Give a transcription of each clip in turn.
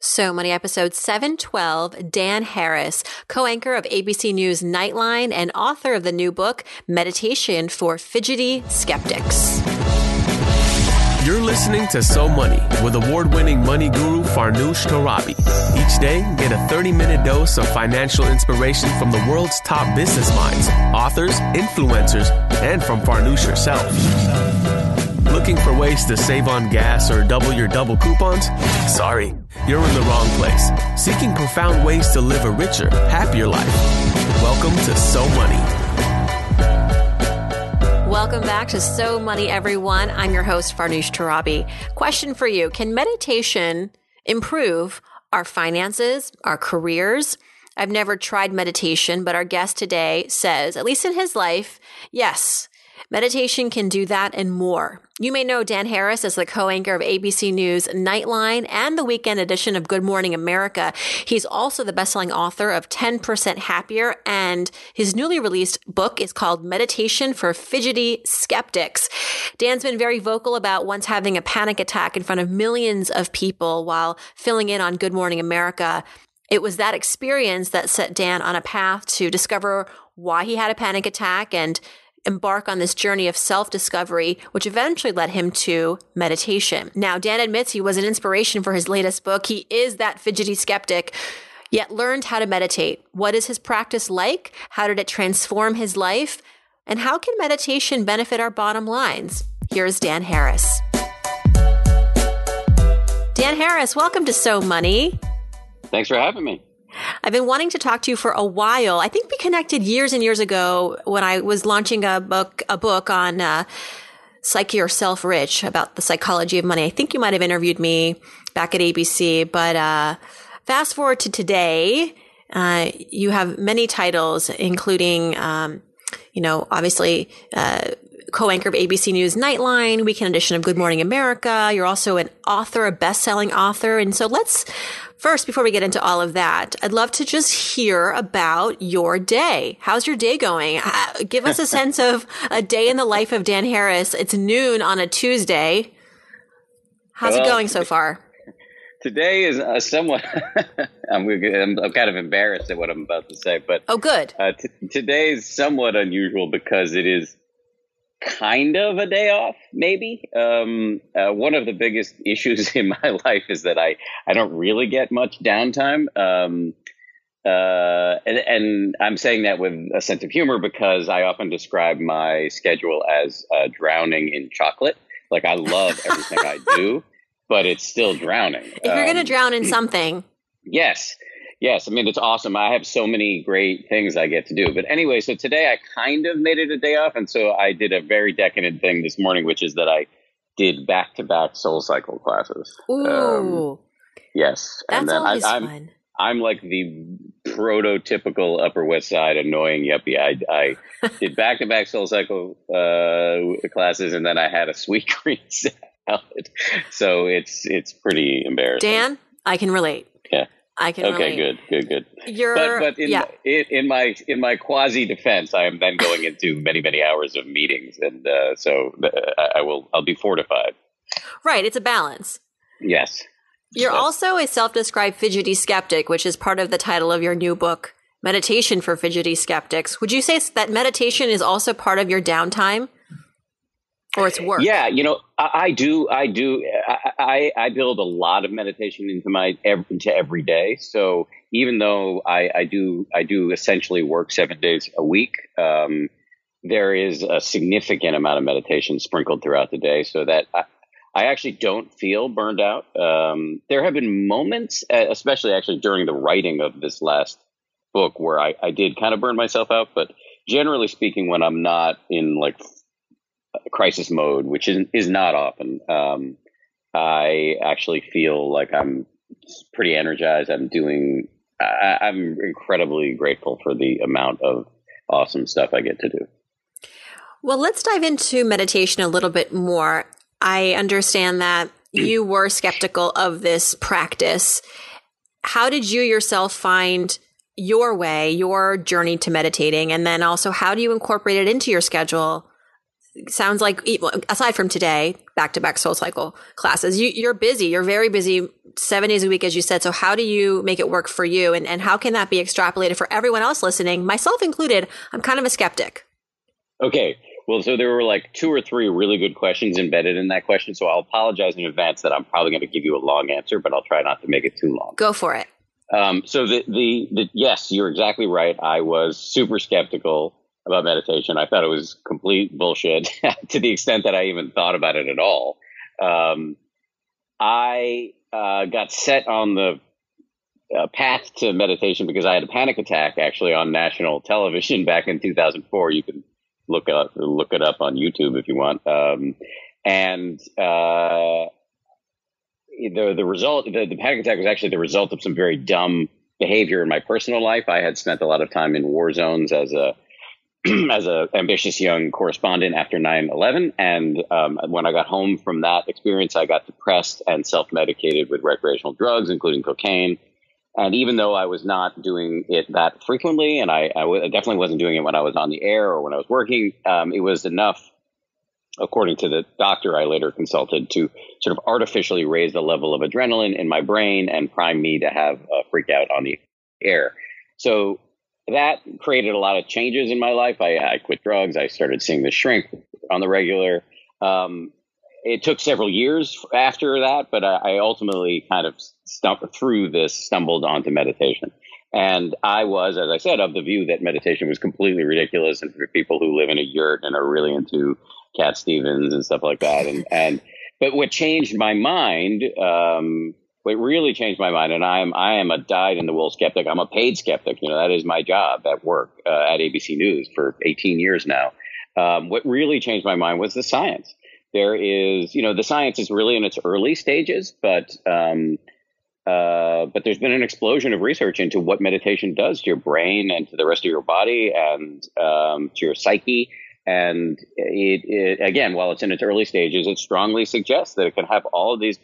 So Money episode 712, Dan Harris, co-anchor of ABC News Nightline and author of the new book, Meditation for Fidgety Skeptics. You're listening to So Money with award-winning money guru Farnoosh Torabi. Each day, get a 30-minute dose of financial inspiration from the world's top business minds, authors, influencers, and from Farnoosh herself. Looking for ways to save on gas or double your double coupons? Sorry, you're in the wrong place. Seeking profound ways to live a richer, happier life. Welcome to So Money. Welcome back to So Money, everyone. I'm your host, Farnoosh Torabi. Question for you Can meditation improve our finances, our careers? I've never tried meditation, but our guest today says, at least in his life, yes, Meditation can do that and more. You may know Dan Harris as the co-anchor of ABC News Nightline and the weekend edition of Good Morning America. He's also the best-selling author of 10% Happier and his newly released book is called Meditation for Fidgety Skeptics. Dan's been very vocal about once having a panic attack in front of millions of people while filling in on Good Morning America. It was that experience that set Dan on a path to discover why he had a panic attack and embark on this journey of self discovery, which eventually led him to meditation. Now, Dan admits he was an inspiration for his latest book. He is that fidgety skeptic, yet learned how to meditate. What is his practice like? How did it transform his life? And how can meditation benefit our bottom lines? Here's Dan Harris. Dan Harris, welcome to So Money. Thanks for having me. I've been wanting to talk to you for a while. I think we connected years and years ago when I was launching a book, a book on uh, Psych Yourself Rich about the psychology of money. I think you might have interviewed me back at ABC, but uh, fast forward to today, uh, you have many titles, including, um, you know, obviously. Uh, co-anchor of ABC News Nightline, weekend edition of Good Morning America. You're also an author, a best-selling author. And so let's First, before we get into all of that, I'd love to just hear about your day. How's your day going? Uh, give us a sense of a day in the life of Dan Harris. It's noon on a Tuesday. How's well, it going so far? Today is uh, somewhat. I'm, I'm, kind of embarrassed at what I'm about to say, but oh, good. Uh, t- today is somewhat unusual because it is kind of a day off, maybe. Um, uh, one of the biggest issues in my life is that I, I don't really get much downtime. Um, uh, and, and, I'm saying that with a sense of humor because I often describe my schedule as uh, drowning in chocolate. Like I love everything I do, but it's still drowning. If you're um, going to drown in something. Yes. Yes, I mean it's awesome. I have so many great things I get to do. But anyway, so today I kind of made it a day off, and so I did a very decadent thing this morning, which is that I did back to back Soul Cycle classes. Ooh, um, yes, that's and then always I, am fun. I'm like the prototypical Upper West Side annoying yuppie. I, I did back to back Soul Cycle uh, classes, and then I had a sweet green salad. So it's it's pretty embarrassing. Dan, I can relate. I can. Okay, good, good, good. You're, but but in, yeah. in, in my in my quasi defense, I am then going into many many hours of meetings, and uh, so uh, I will I'll be fortified. Right, it's a balance. Yes. You're yes. also a self-described fidgety skeptic, which is part of the title of your new book, Meditation for Fidgety Skeptics. Would you say that meditation is also part of your downtime? Or it's work. Yeah, you know, I, I do. I do. I, I, build a lot of meditation into my into every day. So even though I, I do I do essentially work seven days a week, um, there is a significant amount of meditation sprinkled throughout the day, so that I, I actually don't feel burned out. Um, there have been moments, especially actually during the writing of this last book, where I, I did kind of burn myself out, but generally speaking, when I'm not in like crisis mode, which is is not often. Um, I actually feel like I'm pretty energized. I'm doing. I, I'm incredibly grateful for the amount of awesome stuff I get to do. Well, let's dive into meditation a little bit more. I understand that you were skeptical of this practice. How did you yourself find your way, your journey to meditating? And then also, how do you incorporate it into your schedule sounds like aside from today, back to back soul cycle classes, you, you're busy. You're very busy seven days a week, as you said. So how do you make it work for you? And, and how can that be extrapolated for everyone else listening, myself included? I'm kind of a skeptic. Okay. Well, so there were like two or three really good questions embedded in that question. So I'll apologize in advance that I'm probably going to give you a long answer, but I'll try not to make it too long. Go for it. Um, so the, the, the yes, you're exactly right. I was super skeptical about meditation. I thought it was complete bullshit to the extent that I even thought about it at all. Um, I uh, got set on the uh, path to meditation because I had a panic attack actually on national television back in 2004. You can look up look it up on YouTube if you want. Um, and uh, the the result the, the panic attack was actually the result of some very dumb behavior in my personal life. I had spent a lot of time in war zones as a as a ambitious young correspondent after 9-11 and um, when i got home from that experience i got depressed and self-medicated with recreational drugs including cocaine and even though i was not doing it that frequently and I, definitely wasn't doing it when i was on the air or when i was working um, it was enough according to the doctor I later consulted, to sort of artificially raise the level of adrenaline in my brain and prime me to have a freak out on the air. So that created a lot of changes in my life. I, I quit drugs. I started seeing the shrink on the regular. Um, it took several years after that, but I, I ultimately kind of stumped through this, stumbled onto meditation. And I was, as I said, of the view that meditation was completely ridiculous and for people who live in a yurt and are really into Cat Stevens and stuff like that. And, and, but what changed my mind, um, what really changed my mind, and I am, I am a dyed in the wool skeptic. I'm a paid skeptic. You know, that is my job at work uh, at ABC News for 18 years now. Um, what really changed my mind was the science. There is, you know, the science is really in its early stages, but, um, uh, but there's been an explosion of research into what meditation does to your brain and to the rest of your body and um, to your psyche. And it, it, again, while it's in its early stages, it strongly suggests that it can have all of these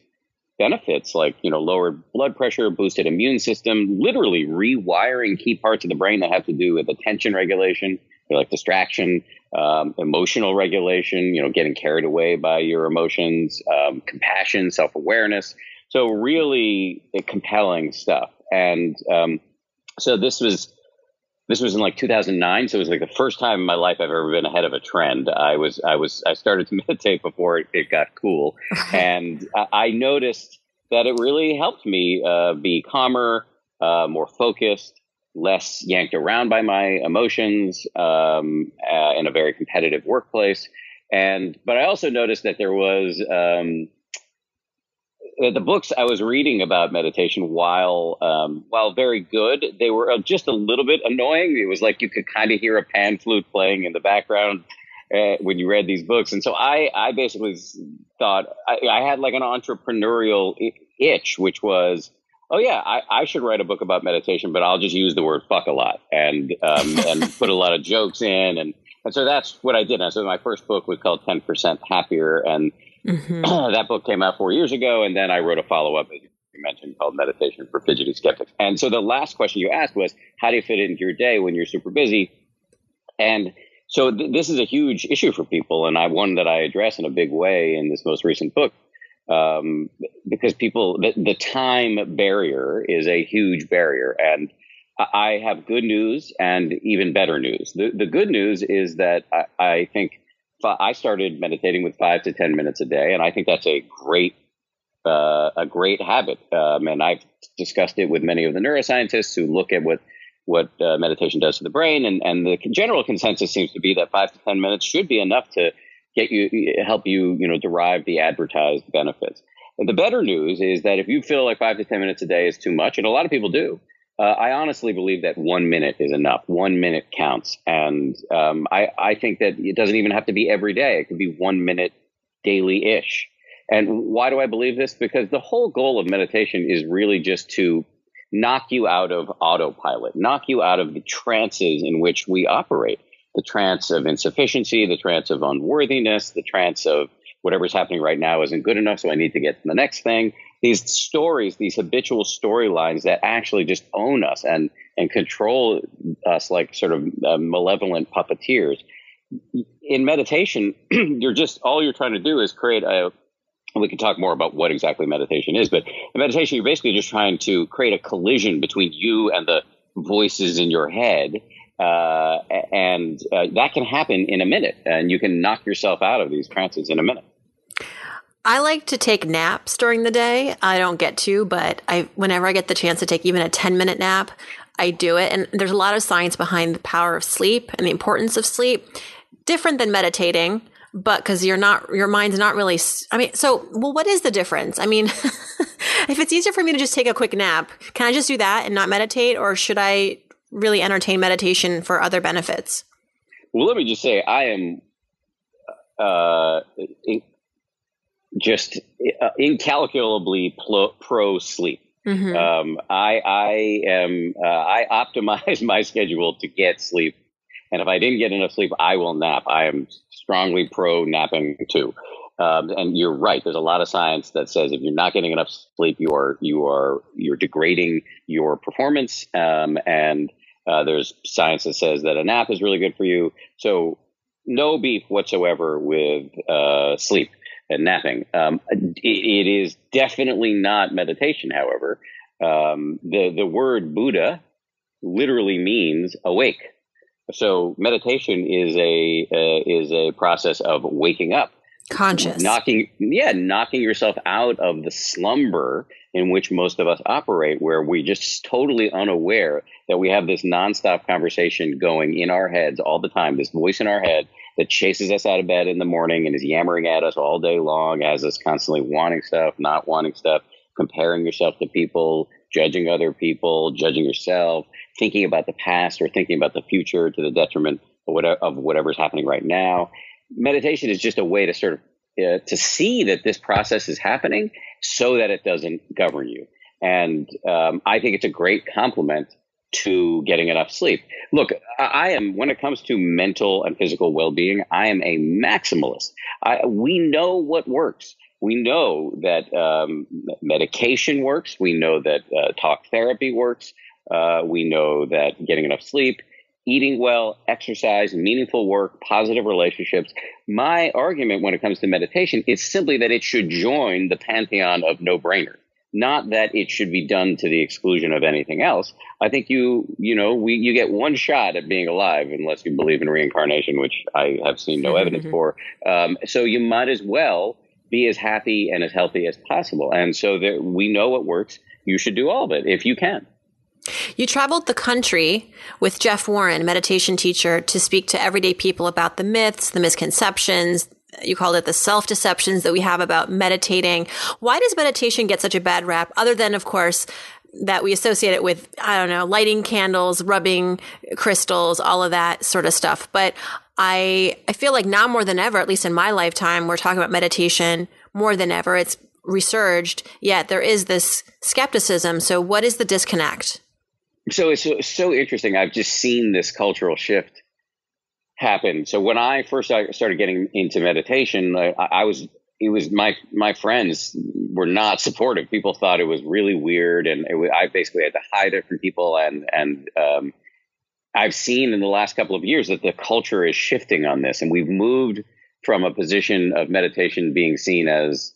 benefits like you know lowered blood pressure boosted immune system literally rewiring key parts of the brain that have to do with attention regulation like distraction um, emotional regulation you know getting carried away by your emotions um, compassion self-awareness. So really compelling stuff. And um, so this was this was in like 2009 so it was like the first time in my life i've ever been ahead of a trend. I was i was i started to meditate before it, it got cool. And I, I, noticed that it really helped me uh, be calmer uh, more focused less yanked around by my emotions um, uh, in a very competitive workplace. And but i also noticed that there was um, the books I was reading about meditation, while um, while very good, they were uh, just a little bit annoying. It was like you could kind of hear a pan flute playing in the background uh, when you read these books, and so I I basically thought I, I had like an entrepreneurial itch, which was. Oh yeah, I, I should write a book about meditation, but I'll just use the word "fuck" a lot and um, and put a lot of jokes in, and and so that's what I did. And so my first book was called Ten Percent Happier, and Mm-hmm. that book came out four years ago, and then I wrote a follow up, as you mentioned, called Meditation for Fidgety Skeptics. And so the last question you asked was, how do you fit it into your day when you're super busy? And so th- this is a huge issue for people, and I one that I address in a big way in this most recent book. Um, because people, the, the time barrier is a huge barrier, and I have good news and even better news. The, the good news is that I, I think I started meditating with five to 10 minutes a day. And I think that's a great, uh, a great habit. Um, and I've discussed it with many of the neuroscientists who look at what, what uh, meditation does to the brain. And, and the general consensus seems to be that five to 10 minutes should be enough to get you, help you, you know, derive the advertised benefits. And the better news is that if you feel like five to 10 minutes a day is too much, and a lot of people do, uh, I honestly believe that one minute is enough. One minute counts, and um, I, I think that it doesn't even have to be every day. It could be one minute daily ish. And why do I believe this? Because the whole goal of meditation is really just to knock you out of autopilot, knock you out of the trances in which we operate the trance of insufficiency, the trance of unworthiness, the trance of whatever's happening right now isn't good enough, so I need to get to the next thing these stories, these habitual storylines that actually just own us and and control us like sort of uh, malevolent puppeteers. in meditation, you're just all you're trying to do is create a. We can talk more about what exactly meditation is, but in meditation, you're basically just trying to create a collision between you and the voices in your head, uh, and uh, that can happen in a minute, and you can knock yourself out of these trances in a minute. I like to take naps during the day. I don't get to, but I whenever I get the chance to take even a 10 minute nap, I do it. And there's a lot of science behind the power of sleep and the importance of sleep. Different than meditating, but because you're not, your mind's not really, I mean, so, well, what is the difference? I mean, if it's easier for me to just take a quick nap, can I just do that and not meditate? Or should I really entertain meditation for other benefits? Well, let me just say, I am uh, just uh, incalculably pro sleep. Mm-hmm. Um, I I am uh, I optimize my schedule to get sleep, and if I didn't get enough sleep, I will nap. I am strongly pro napping too. Um, and you're right. There's a lot of science that says if you're not getting enough sleep, you are you are you're degrading your performance. Um, and uh, there's science that says that a nap is really good for you. So no beef whatsoever with uh, sleep and napping. Um, it, it is definitely not meditation, however. Um, the, the word Buddha literally means awake. So meditation is a uh, is a process of waking up, conscious, knocking yeah, knocking yourself out of the slumber in which most of us operate, where we're just totally unaware that we have this nonstop conversation going in our heads all the time, this voice in our head that chases us out of bed in the morning and is yammering at us all day long, has us constantly wanting stuff, not wanting stuff, comparing yourself to people, judging other people, judging yourself, thinking about the past or thinking about the future to the detriment of, whatever, of whatever's happening right now. Meditation is just a way to sort of uh, to see that this process is happening so that it doesn't govern you. And um, I think it's a great complement to getting enough sleep. Look, I am, when it comes to mental and physical well being, I am a maximalist. I, we know what works. We know that um, medication works. We know that uh, talk therapy works. Uh, we know that getting enough sleep, eating well, exercise, meaningful work, positive relationships. My argument when it comes to meditation is simply that it should join the pantheon of no brainers not that it should be done to the exclusion of anything else. I think you, you know, we, you get one shot at being alive unless you believe in reincarnation, which I have seen no evidence for. Um, so you might as well be as happy and as healthy as possible. And so there, we know what works. You should do all of it if you can. You traveled the country with Jeff Warren, meditation teacher, to speak to everyday people about the myths, the misconceptions, you called it the self deceptions that we have about meditating. Why does meditation get such a bad rap? Other than, of course, that we associate it with, I don't know, lighting candles, rubbing crystals, all of that sort of stuff. But I, I feel like now more than ever, at least in my lifetime, we're talking about meditation more than ever. It's resurged, yet there is this skepticism. So what is the disconnect? So it's so, so interesting. I've just seen this cultural shift happened. So when I first started getting into meditation, I, I, was it was my my friends were not supportive. People thought it was really weird, and it, I basically had to hide it from people. And and um, I've seen in the last couple of years that the culture is shifting on this, and we've moved from a position of meditation being seen as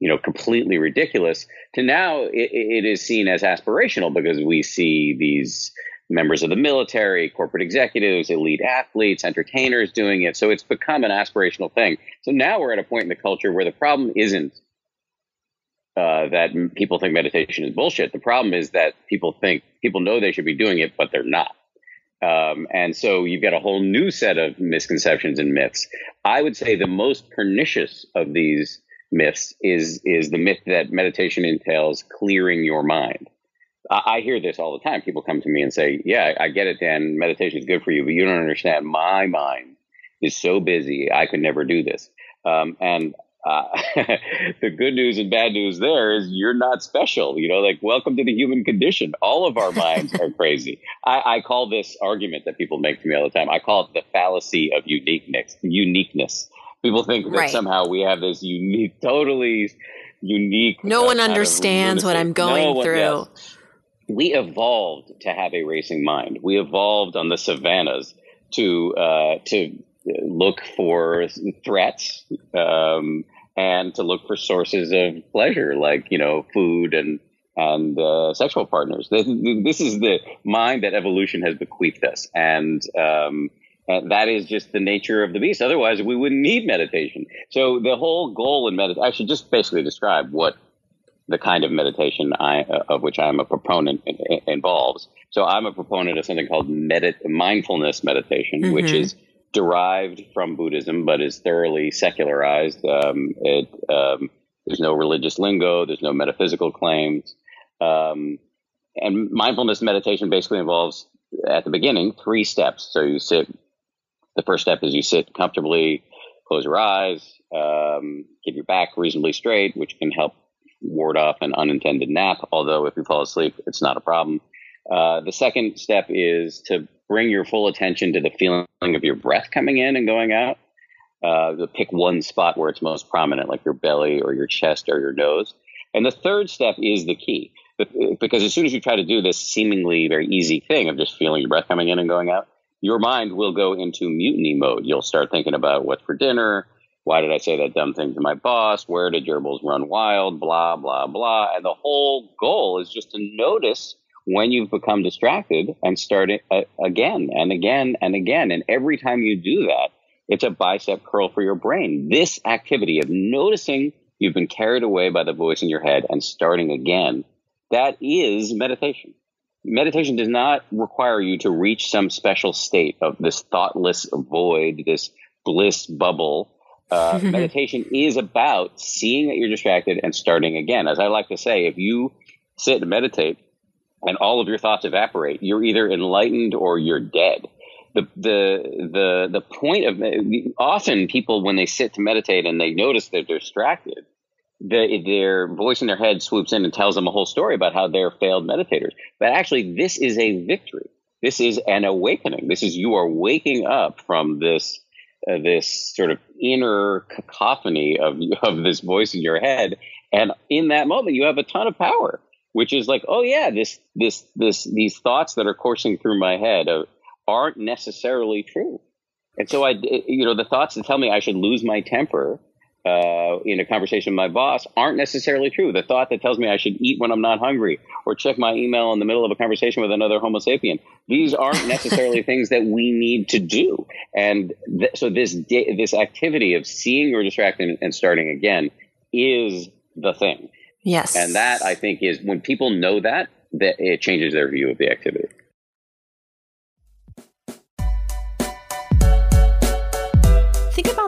you know completely ridiculous to now it, it is seen as aspirational because we see these members of the military, corporate executives, elite athletes, entertainers doing it. So it's become an aspirational thing. So now we're at a point in the culture where the problem isn't uh, that people think meditation is bullshit. The problem is that people think people know they should be doing it, but they're not. Um, and so you've got a whole new set of misconceptions and myths. I would say the most pernicious of these myths is is the myth that meditation entails clearing your mind. I hear this all the time. People come to me and say, "Yeah, I get it, Dan. Meditation is good for you, but you don't understand. My mind is so busy. I could never do this." Um, and uh, the good news and bad news there is you're not special. You know, like welcome to the human condition. All of our minds are crazy. I, I, call this argument that people make to me all the time. I call it the fallacy of uniqueness. Uniqueness. People think that right. somehow we have this unique, totally unique. No one understands what I'm going no through we evolved to have a racing mind. We evolved on the savannas to uh, to look for threats um, and to look for sources of pleasure, like you know, food and and uh, sexual partners. This, this, is the mind that evolution has bequeathed us, and um, and that is just the nature of the beast. Otherwise, we wouldn't need meditation. So the whole goal in meditation, I should just basically describe what the kind of meditation I, uh, of which I am a proponent involves. So I'm a proponent of something called medit- mindfulness meditation, mm-hmm. which is derived from Buddhism, but is thoroughly secularized. Um, it, um, there's no religious lingo. There's no metaphysical claims. Um, and mindfulness meditation basically involves, at the beginning, three steps. So you sit the first step is you sit comfortably, close your eyes, um, get your back reasonably straight, which can help ward off an unintended nap. Although if you fall asleep, it's not a problem. Uh, the second step is to bring your full attention to the feeling of your breath coming in and going out. Uh, to pick one spot where it's most prominent, like your belly or your chest or your nose. And the third step is the key, because as soon as you try to do this seemingly very easy thing of just feeling your breath coming in and going out, your mind will go into mutiny mode. You'll start thinking about what's for dinner. Why did I say that dumb thing to my boss? Where did gerbils run wild? Blah, blah, blah. And the whole goal is just to notice when you've become distracted and start it uh, again and again and again. And every time you do that, it's a bicep curl for your brain. This activity of noticing you've been carried away by the voice in your head and starting again, that is meditation meditation does not require you to reach some special state of this thoughtless void, this bliss bubble. Uh, meditation is about seeing that you're distracted and starting again. As I like to say, if you sit and meditate and all of your thoughts evaporate, you're either enlightened or you're dead. The, the, the, the point of often people, when they sit to meditate and they notice they're distracted, the, their voice in their head swoops in and tells them a whole story about how they're failed meditators. But actually, this is a victory. This is an awakening. This is you are waking up from this uh, this sort of inner cacophony of of this voice in your head, and in that moment, you have a ton of power. Which is like, oh yeah, this this this these thoughts that are coursing through my head aren't necessarily true. And so I, you know, the thoughts that tell me I should lose my temper uh, in a conversation with my boss aren't necessarily true. The thought that tells me I should eat when I'm not hungry or check my email in the middle of a conversation with another Homo sapien, these aren't necessarily things that we need to do. And th- so this da- this activity of seeing your distraction and starting again is the thing. Yes. And that I think is when people know that, that it changes their view of the activity.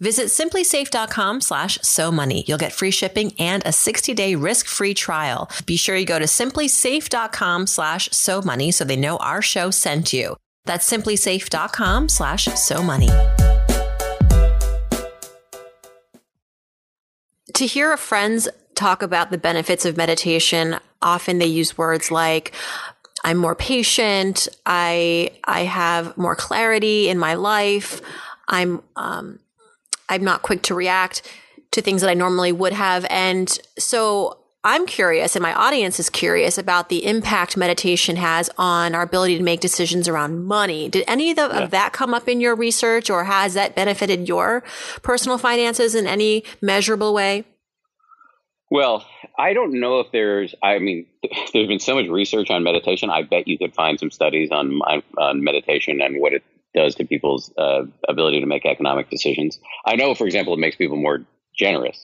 Visit simplisafe.com slash so money. You'll get free shipping and a 60 day risk free trial. Be sure you go to simplisafe.com slash so money so they know our show sent you. That's simplisafe.com slash so money. To hear a friends talk about the benefits of meditation, often they use words like, I'm more patient. I, I have more clarity in my life. I'm, um, I'm not quick to react to things that I normally would have. And so I'm curious, and my audience is curious about the impact meditation has on our ability to make decisions around money. Did any of, the, yeah. of, that come up in your research, or has that benefited your personal finances in any measurable way? Well, I don't know if there's. I mean, there's been so much research on meditation. I bet you could find some studies on on meditation and what it does to people's uh, ability to make economic decisions. I know, for example, it makes people more generous.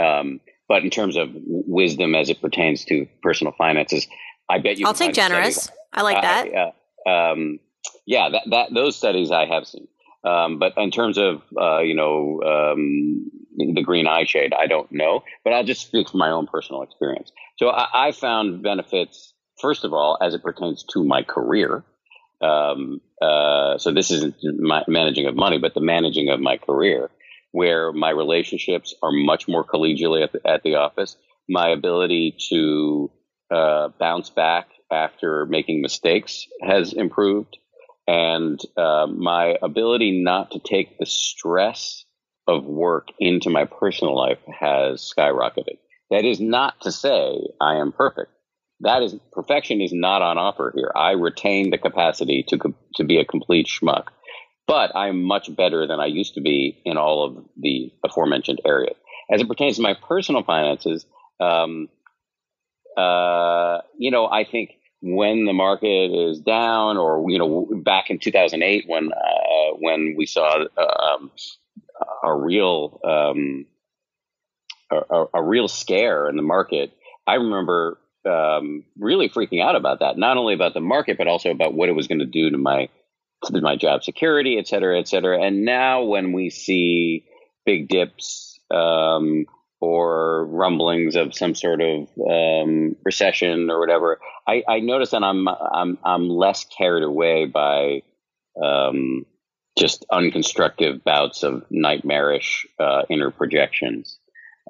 Um, but in terms of wisdom as it pertains to personal finances, I bet you. I'll take generous. Studies. I like that. Uh, um, yeah, that, that those studies I have seen. Um, but in terms of uh, you know um, the green eye shade, I don't know. But I'll just speak from my own personal experience. So I, I found benefits first of all as it pertains to my career. Um, uh, so this isn't my managing of money, but the managing of my career, where my relationships are much more collegially at the, at the office. My ability to uh, bounce back after making mistakes has improved and uh, my ability not to take the stress of work into my personal life has skyrocketed. That is not to say I am perfect. That is perfection is not on offer here. I retain the capacity to to be a complete schmuck, but I'm much better than I used to be in all of the aforementioned areas. As it pertains to my personal finances, um, uh, you know, I think when the market is down, or you know, back in 2008 when uh, when we saw um, a real um, a, a, real scare in the market, I remember um, really freaking out about that. Not only about the market, but also about what it was going to do to my to my job security, et cetera, et cetera. And now when we see big dips um, or rumblings of some sort of um, recession or whatever, I, I, notice that I'm I'm I'm less carried away by um, just unconstructive bouts of nightmarish uh, inner projections,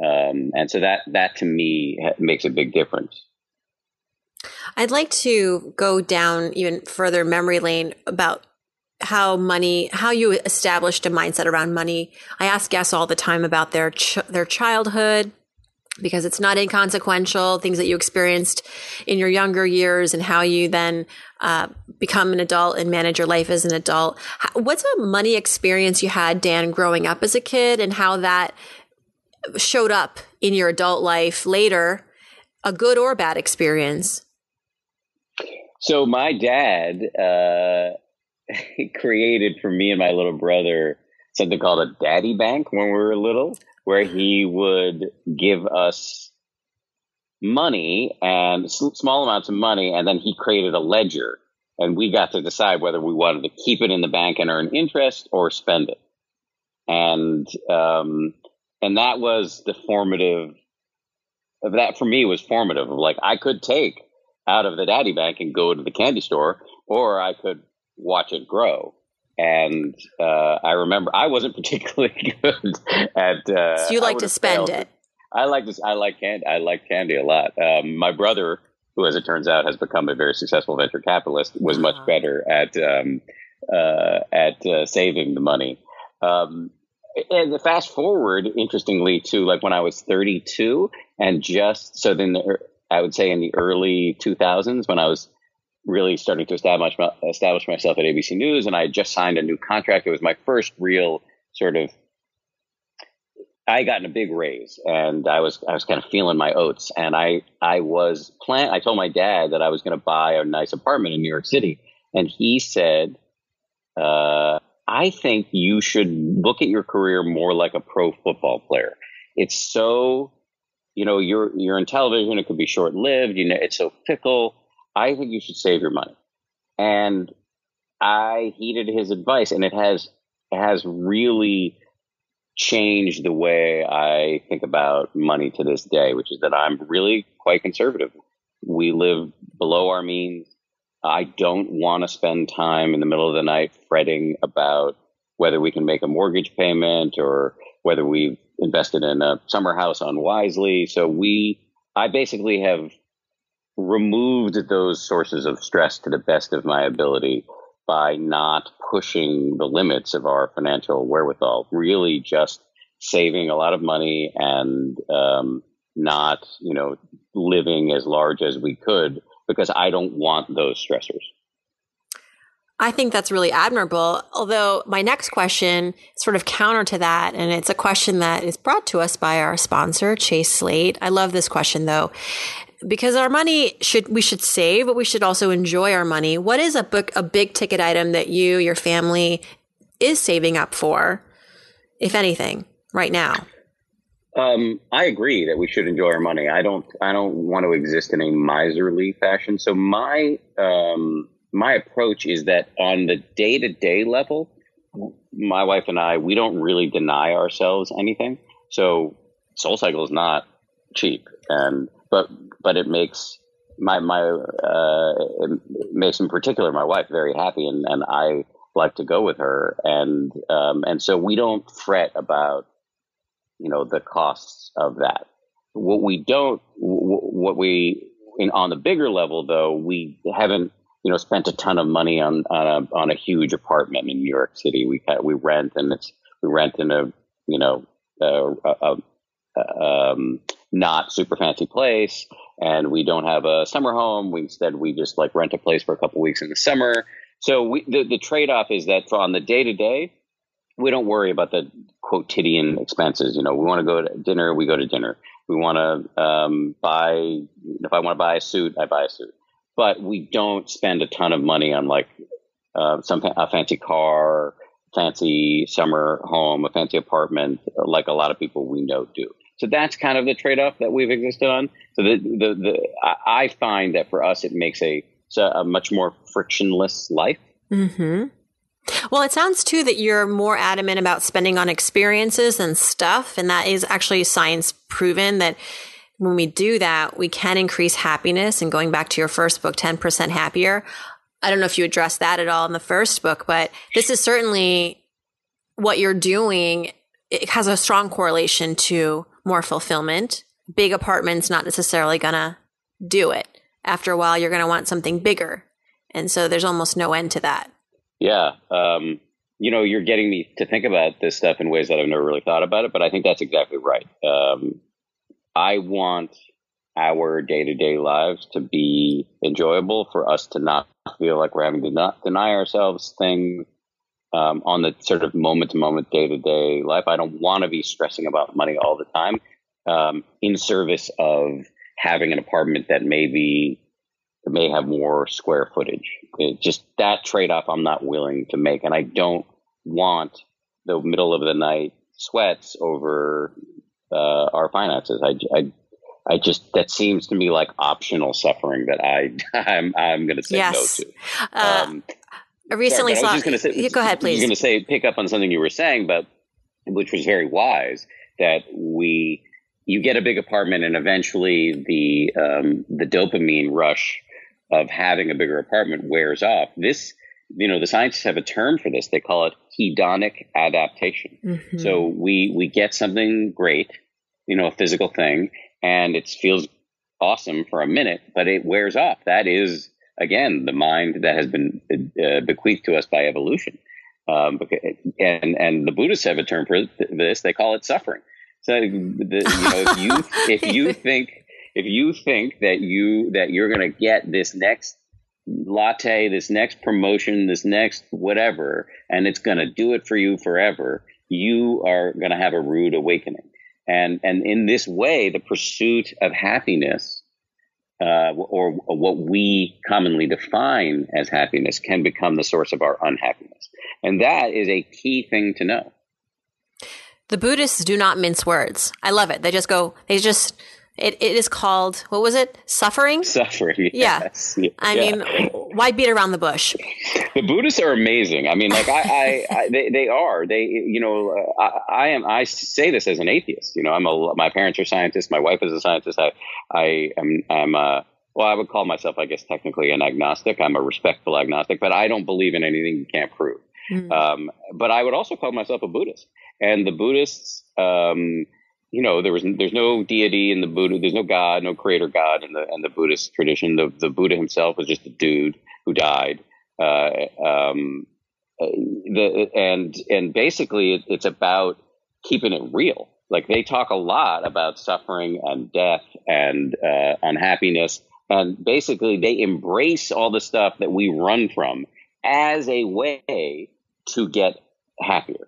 um, and so that that to me makes a big difference. I'd like to go down even further memory lane about how money, how you established a mindset around money. I ask guests all the time about their ch- their childhood because it's not inconsequential. Things that you experienced in your younger years and how you then uh, become an adult and manage your life as an adult. What's a money experience you had, Dan, growing up as a kid, and how that showed up in your adult life later? A good or bad experience? So my dad. Uh created for me and my little brother something called a daddy bank when we were little, where he would give us money and small amounts of money, and then he created a ledger, and we got to decide whether we wanted to keep it in the bank and earn interest or spend it. And um, and that was the formative. That for me was formative. Like I could take out of the daddy bank and go to the candy store, or I could watch it grow. And uh, I remember I wasn't particularly good at. Uh, so you like to spend it. I like this. I like candy. I like candy a lot. Um, my brother, who as it turns out has become a very successful venture capitalist, was uh-huh. much better at um, uh, at uh, saving the money. Um, and fast forward, interestingly, to like when I was 32, and just so then the, I would say in the early 2000s when I was really starting to establish establish myself at ABC News, and I had just signed a new contract. It was my first real sort of. I got in a big raise, and I was I was kind of feeling my oats, and I I was plan. I told my dad that I was going to buy a nice apartment in New York City, and he said, uh, "I think you should look at your career more like a pro football player. It's so." You know, you're you're in television. It could be short lived. You know, it's so fickle I think you should save your money. And I heeded his advice, and it has it has really changed the way I think about money to this day, which is that I'm really quite conservative. We live below our means. I don't want to spend time in the middle of the night fretting about whether we can make a mortgage payment or whether we've invested in a summer house unwisely. So we, I basically have removed those sources of stress to the best of my ability by not pushing the limits of our financial wherewithal, really just saving a lot of money and um, not, you know, living as large as we could because I don't want those stressors. I think that's really admirable. Although my next question sort of counter to that, and it's a question that is brought to us by our sponsor, Chase Slate. I love this question though because our money should we should save, but we should also enjoy our money. What is a book a big ticket item that you, your family is saving up for, if anything, right now? Um, I agree that we should enjoy our money. I don't I don't want to exist in a miserly fashion. So my um, my approach is that on the day to day level, my wife and I, we don't really deny ourselves anything. So Soul Cycle is not cheap, and but but it makes my my uh, makes in particular my wife very happy, and and I like to go with her, and um, and so we don't fret about you know the costs of that. What we don't, what we in, on the bigger level though, we haven't you know spent a ton of money on on a on a huge apartment in New York City. We we rent and it's we rent in a you know a, a, a um, not super fancy place, and we don't have a summer home. We instead we just like rent a place for a couple weeks in the summer. So we, the the trade off is that on the day to day, we don't worry about the quotidian expenses. You know, we want to go to dinner, we go to dinner. We want to um, buy. If I want to buy a suit, I buy a suit. But we don't spend a ton of money on like uh, some a fancy car, fancy summer home, a fancy apartment, like a lot of people we know do. So that's kind of the trade off that we've existed on. So the, the, the, I find that for us, it makes a, a much more frictionless life. Mm-hmm. Well, it sounds too that you're more adamant about spending on experiences and stuff. And that is actually science proven that when we do that, we can increase happiness. And going back to your first book, 10% happier. I don't know if you addressed that at all in the first book, but this is certainly what you're doing. It has a strong correlation to more fulfillment. Big apartments not necessarily gonna do it. After a while, you're gonna want something bigger, and so there's almost no end to that. Yeah, um, you know, you're getting me to think about this stuff in ways that I've never really thought about it, but I think that's exactly right. Um, I want our day to day lives to be enjoyable for us to not feel like we're having to not deny ourselves things um, on the sort of moment to moment, day to day life. I don't want to be stressing about money all the time um, in service of having an apartment that maybe may have more square footage. It just that trade off I'm not willing to make. And I don't want the middle of the night sweats over uh, our finances. I, I, I just that seems to me like optional suffering that I I'm I'm going to say yes. no to. Uh, um, I recently Sorry, saw. I was just say. Go ahead, please. You're going to say pick up on something you were saying, but which was very wise. That we you get a big apartment, and eventually the um, the dopamine rush of having a bigger apartment wears off. This, you know, the scientists have a term for this. They call it hedonic adaptation. Mm-hmm. So we we get something great, you know, a physical thing, and it feels awesome for a minute, but it wears off. That is again, the mind that has been uh, bequeathed to us by evolution. Um, and and the Buddhists have a term for this. They call it suffering. So the, you know, if you if you think if you think that you that you're going to get this next latte, this next promotion, this next whatever, and it's going to do it for you forever, you are going to have a rude awakening. And and in this way, the pursuit of happiness uh, or, or, what we commonly define as happiness can become the source of our unhappiness. And that is a key thing to know. The Buddhists do not mince words. I love it. They just go, they just it, it is called what was it? Suffering. Suffering. Yes. Yeah. I yeah. mean, why beat around the bush? The Buddhists are amazing. I mean, like I, I, I they, they are. They, you know, I, I, am. I say this as an atheist. You know, I'm a. My parents are scientists. My wife is a scientist. I, I am. I'm a. Well, I would call myself, I guess, technically an agnostic. I'm a respectful agnostic, but I don't believe in anything you can't prove. Mm-hmm. Um, but I would also call myself a Buddhist. And the Buddhists, um, you know, there was there's no deity in the Buddha, there's no God, no creator God in the in the Buddhist tradition. The the Buddha himself was just a dude who died. Uh, um, the and and basically it, it's about keeping it real. Like they talk a lot about suffering and death and uh, unhappiness, and basically they embrace all the stuff that we run from as a way to get happier.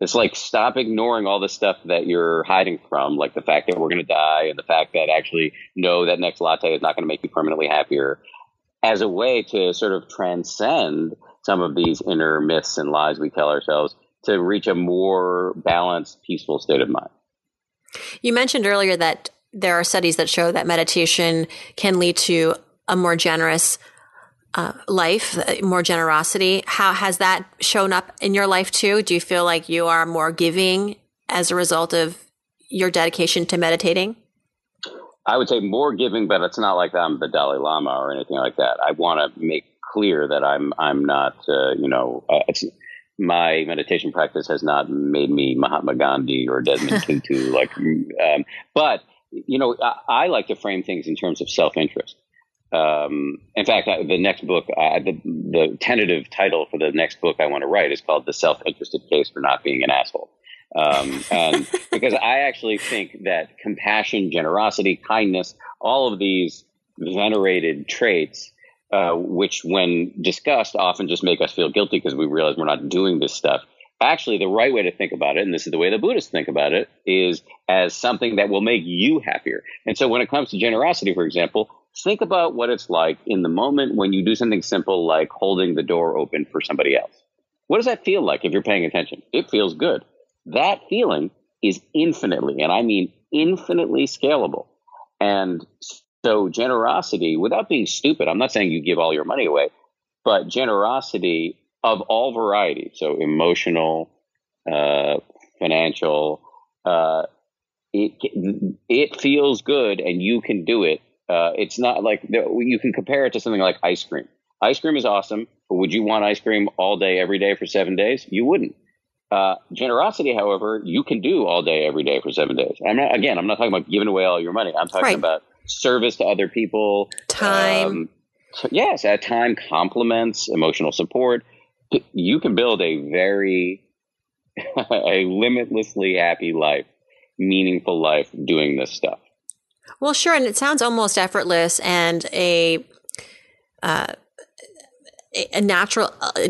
It's like stop ignoring all the stuff that you're hiding from, like the fact that we're going to die and the fact that actually no, that next latte is not going to make you permanently happier, as a way to sort of transcend some of these inner myths and lies we tell ourselves to reach a more balanced, peaceful state of mind. You mentioned earlier that there are studies that show that meditation can lead to a more generous uh, life, uh, more generosity. How has that shown up in your life too? Do you feel like you are more giving as a result of your dedication to meditating? I would say more giving, but it's not like I'm the Dalai Lama or anything like that. I want to make clear that I'm I'm not uh, you know uh, my meditation practice has not made me Mahatma Gandhi or Desmond Tutu like um, but you know I, I, like to frame things in terms of self interest. Um, in fact, I, the next book, uh, the, the tentative title for the next book I want to write is called "The Self Interested Case for Not Being an Asshole." Um, and because I actually think that compassion, generosity, kindness, all of these venerated traits, uh, which when discussed often just make us feel guilty because we realize we're not doing this stuff. Actually, the right way to think about it, and this is the way the Buddhists think about it, is as something that will make you happier. And so when it comes to generosity, for example, think about what it's like in the moment when you do something simple like holding the door open for somebody else. What does that feel like if you're paying attention? It feels good. That feeling is infinitely, and I mean infinitely scalable. And so generosity, without being stupid, I'm not saying you give all your money away, but generosity of all varieties, so emotional, uh, financial, uh, it, it feels good and you can do it. Uh, it's not like you can compare it to something like ice cream. Ice cream is awesome, but would you want ice cream all day, every day for seven days? You wouldn't. Uh, generosity, however, you can do all day, every day for seven days. I'm not, again, I'm not talking about giving away all your money. I'm talking right. about service to other people, time. Um, yes, at time, compliments, emotional support. You can build a very, a limitlessly happy life, meaningful life doing this stuff. Well, sure, and it sounds almost effortless and a. Uh, a natural uh,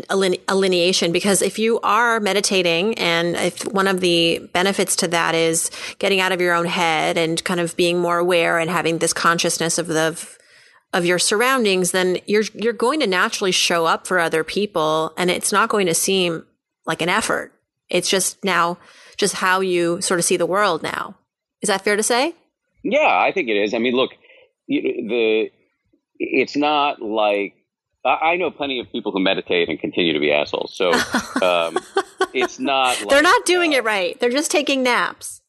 alienation because if you are meditating and if one of the benefits to that is getting out of your own head and kind of being more aware and having this consciousness of the of your surroundings then you're you're going to naturally show up for other people and it's not going to seem like an effort it's just now just how you sort of see the world now is that fair to say yeah i think it is i mean look the it's not like I know plenty of people who meditate and continue to be assholes. So um, it's not. Like, They're not doing uh, it right. They're just taking naps.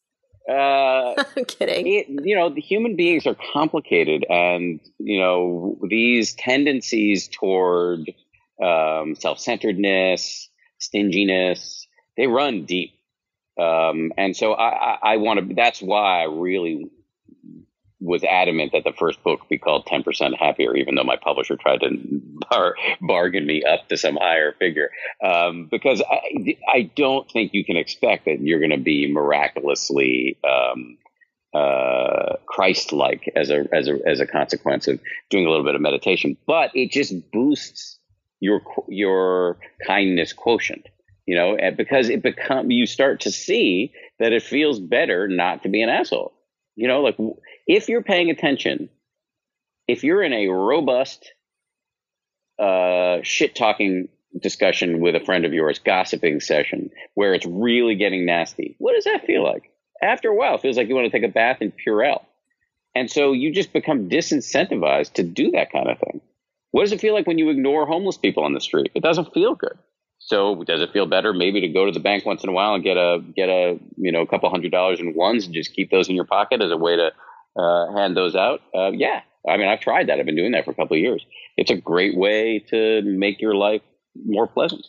Uh, I'm kidding. It, you know, the human beings are complicated, and you know these tendencies toward um, self-centeredness, stinginess, they run deep. Um, and so I, I, I want to. That's why I really was adamant that the first book be called 10% happier, even though my publisher tried to bar, bargain me up to some higher figure. Um, because I, I don't think you can expect that you're going to be miraculously, um, uh, Christ-like as a, as a, as a consequence of doing a little bit of meditation, but it just boosts your, your kindness quotient, you know, because it become, you start to see that it feels better not to be an asshole. You know, like if you're paying attention, if you're in a robust uh, shit talking discussion with a friend of yours, gossiping session where it's really getting nasty, what does that feel like? After a while, it feels like you want to take a bath in Purell. And so you just become disincentivized to do that kind of thing. What does it feel like when you ignore homeless people on the street? It doesn't feel good. So does it feel better maybe to go to the bank once in a while and get a get a you know a couple hundred dollars in ones and just keep those in your pocket as a way to uh, hand those out. Uh, yeah, I mean, I've tried that. I've been doing that for a couple of years. It's a great way to make your life more pleasant.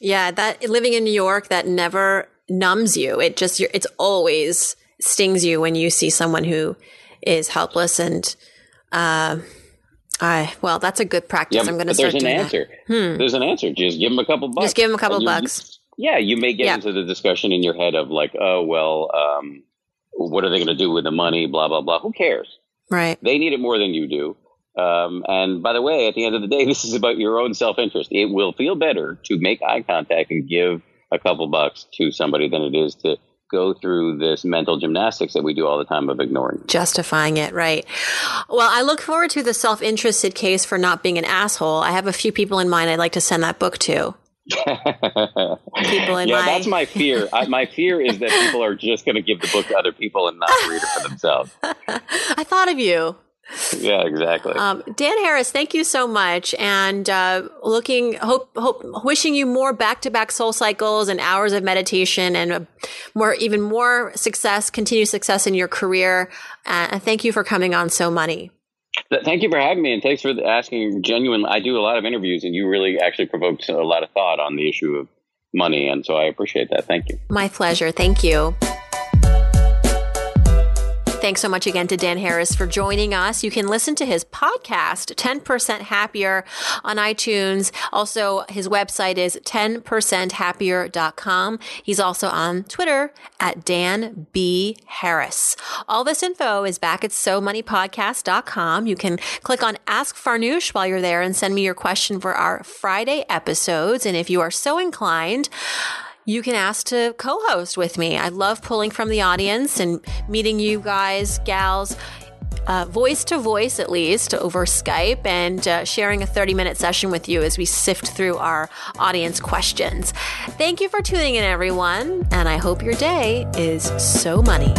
Yeah, that living in New York that never numbs you. It just it's always stings you when you see someone who is helpless and. Uh, I well, that's a good practice. Yeah, I'm going to start There's an answer. Hmm. There's an answer. Just give them a couple bucks. Just give them a couple bucks. yeah, you may get yeah. into the discussion in your head of like, oh well, um, what are they going to do with the money? Blah blah blah. Who cares? Right. They need it more than you do. Um, and by the way, at the end of the day, this is about your own self interest. It will feel better to make eye contact and give a couple bucks to somebody than it is to go through this mental gymnastics that we do all the time of ignoring. Justifying it, right. Well, I look forward to the self interested case for not being an asshole. I have a few people in mind I'd like to send that book to people in yeah, my... that's my fear. I, my fear is that people are just going to give the book to other people and not read it for themselves. I thought of you. yeah, exactly. Um, Dan Harris, thank you so much, and uh, looking, hope, hope, wishing you more back-to-back SoulCycles and hours of meditation, and more, even more success, continued success in your career. Uh, and thank you for coming on So Money. Thank you for having me, and thanks for asking. Genuine, I do a lot of interviews, and you really actually provoked a lot of thought on the issue of money, and so I appreciate that. Thank you. My pleasure. Thank you. Thanks so much again to Dan Harris for joining us. You can listen to his podcast, 10% Happier, on iTunes. Also, his website is 10percenthappier.com. He's also on Twitter at Dan B. Harris. All this info is back at SoMoneyPodcast.com. You can click on Ask Farnoosh while you're there and send me your question for our Friday episodes. And if you are so inclined, you can ask to co host with me. I love pulling from the audience and meeting you guys, gals. Uh, voice to voice, at least over Skype, and uh, sharing a 30 minute session with you as we sift through our audience questions. Thank you for tuning in, everyone, and I hope your day is so money.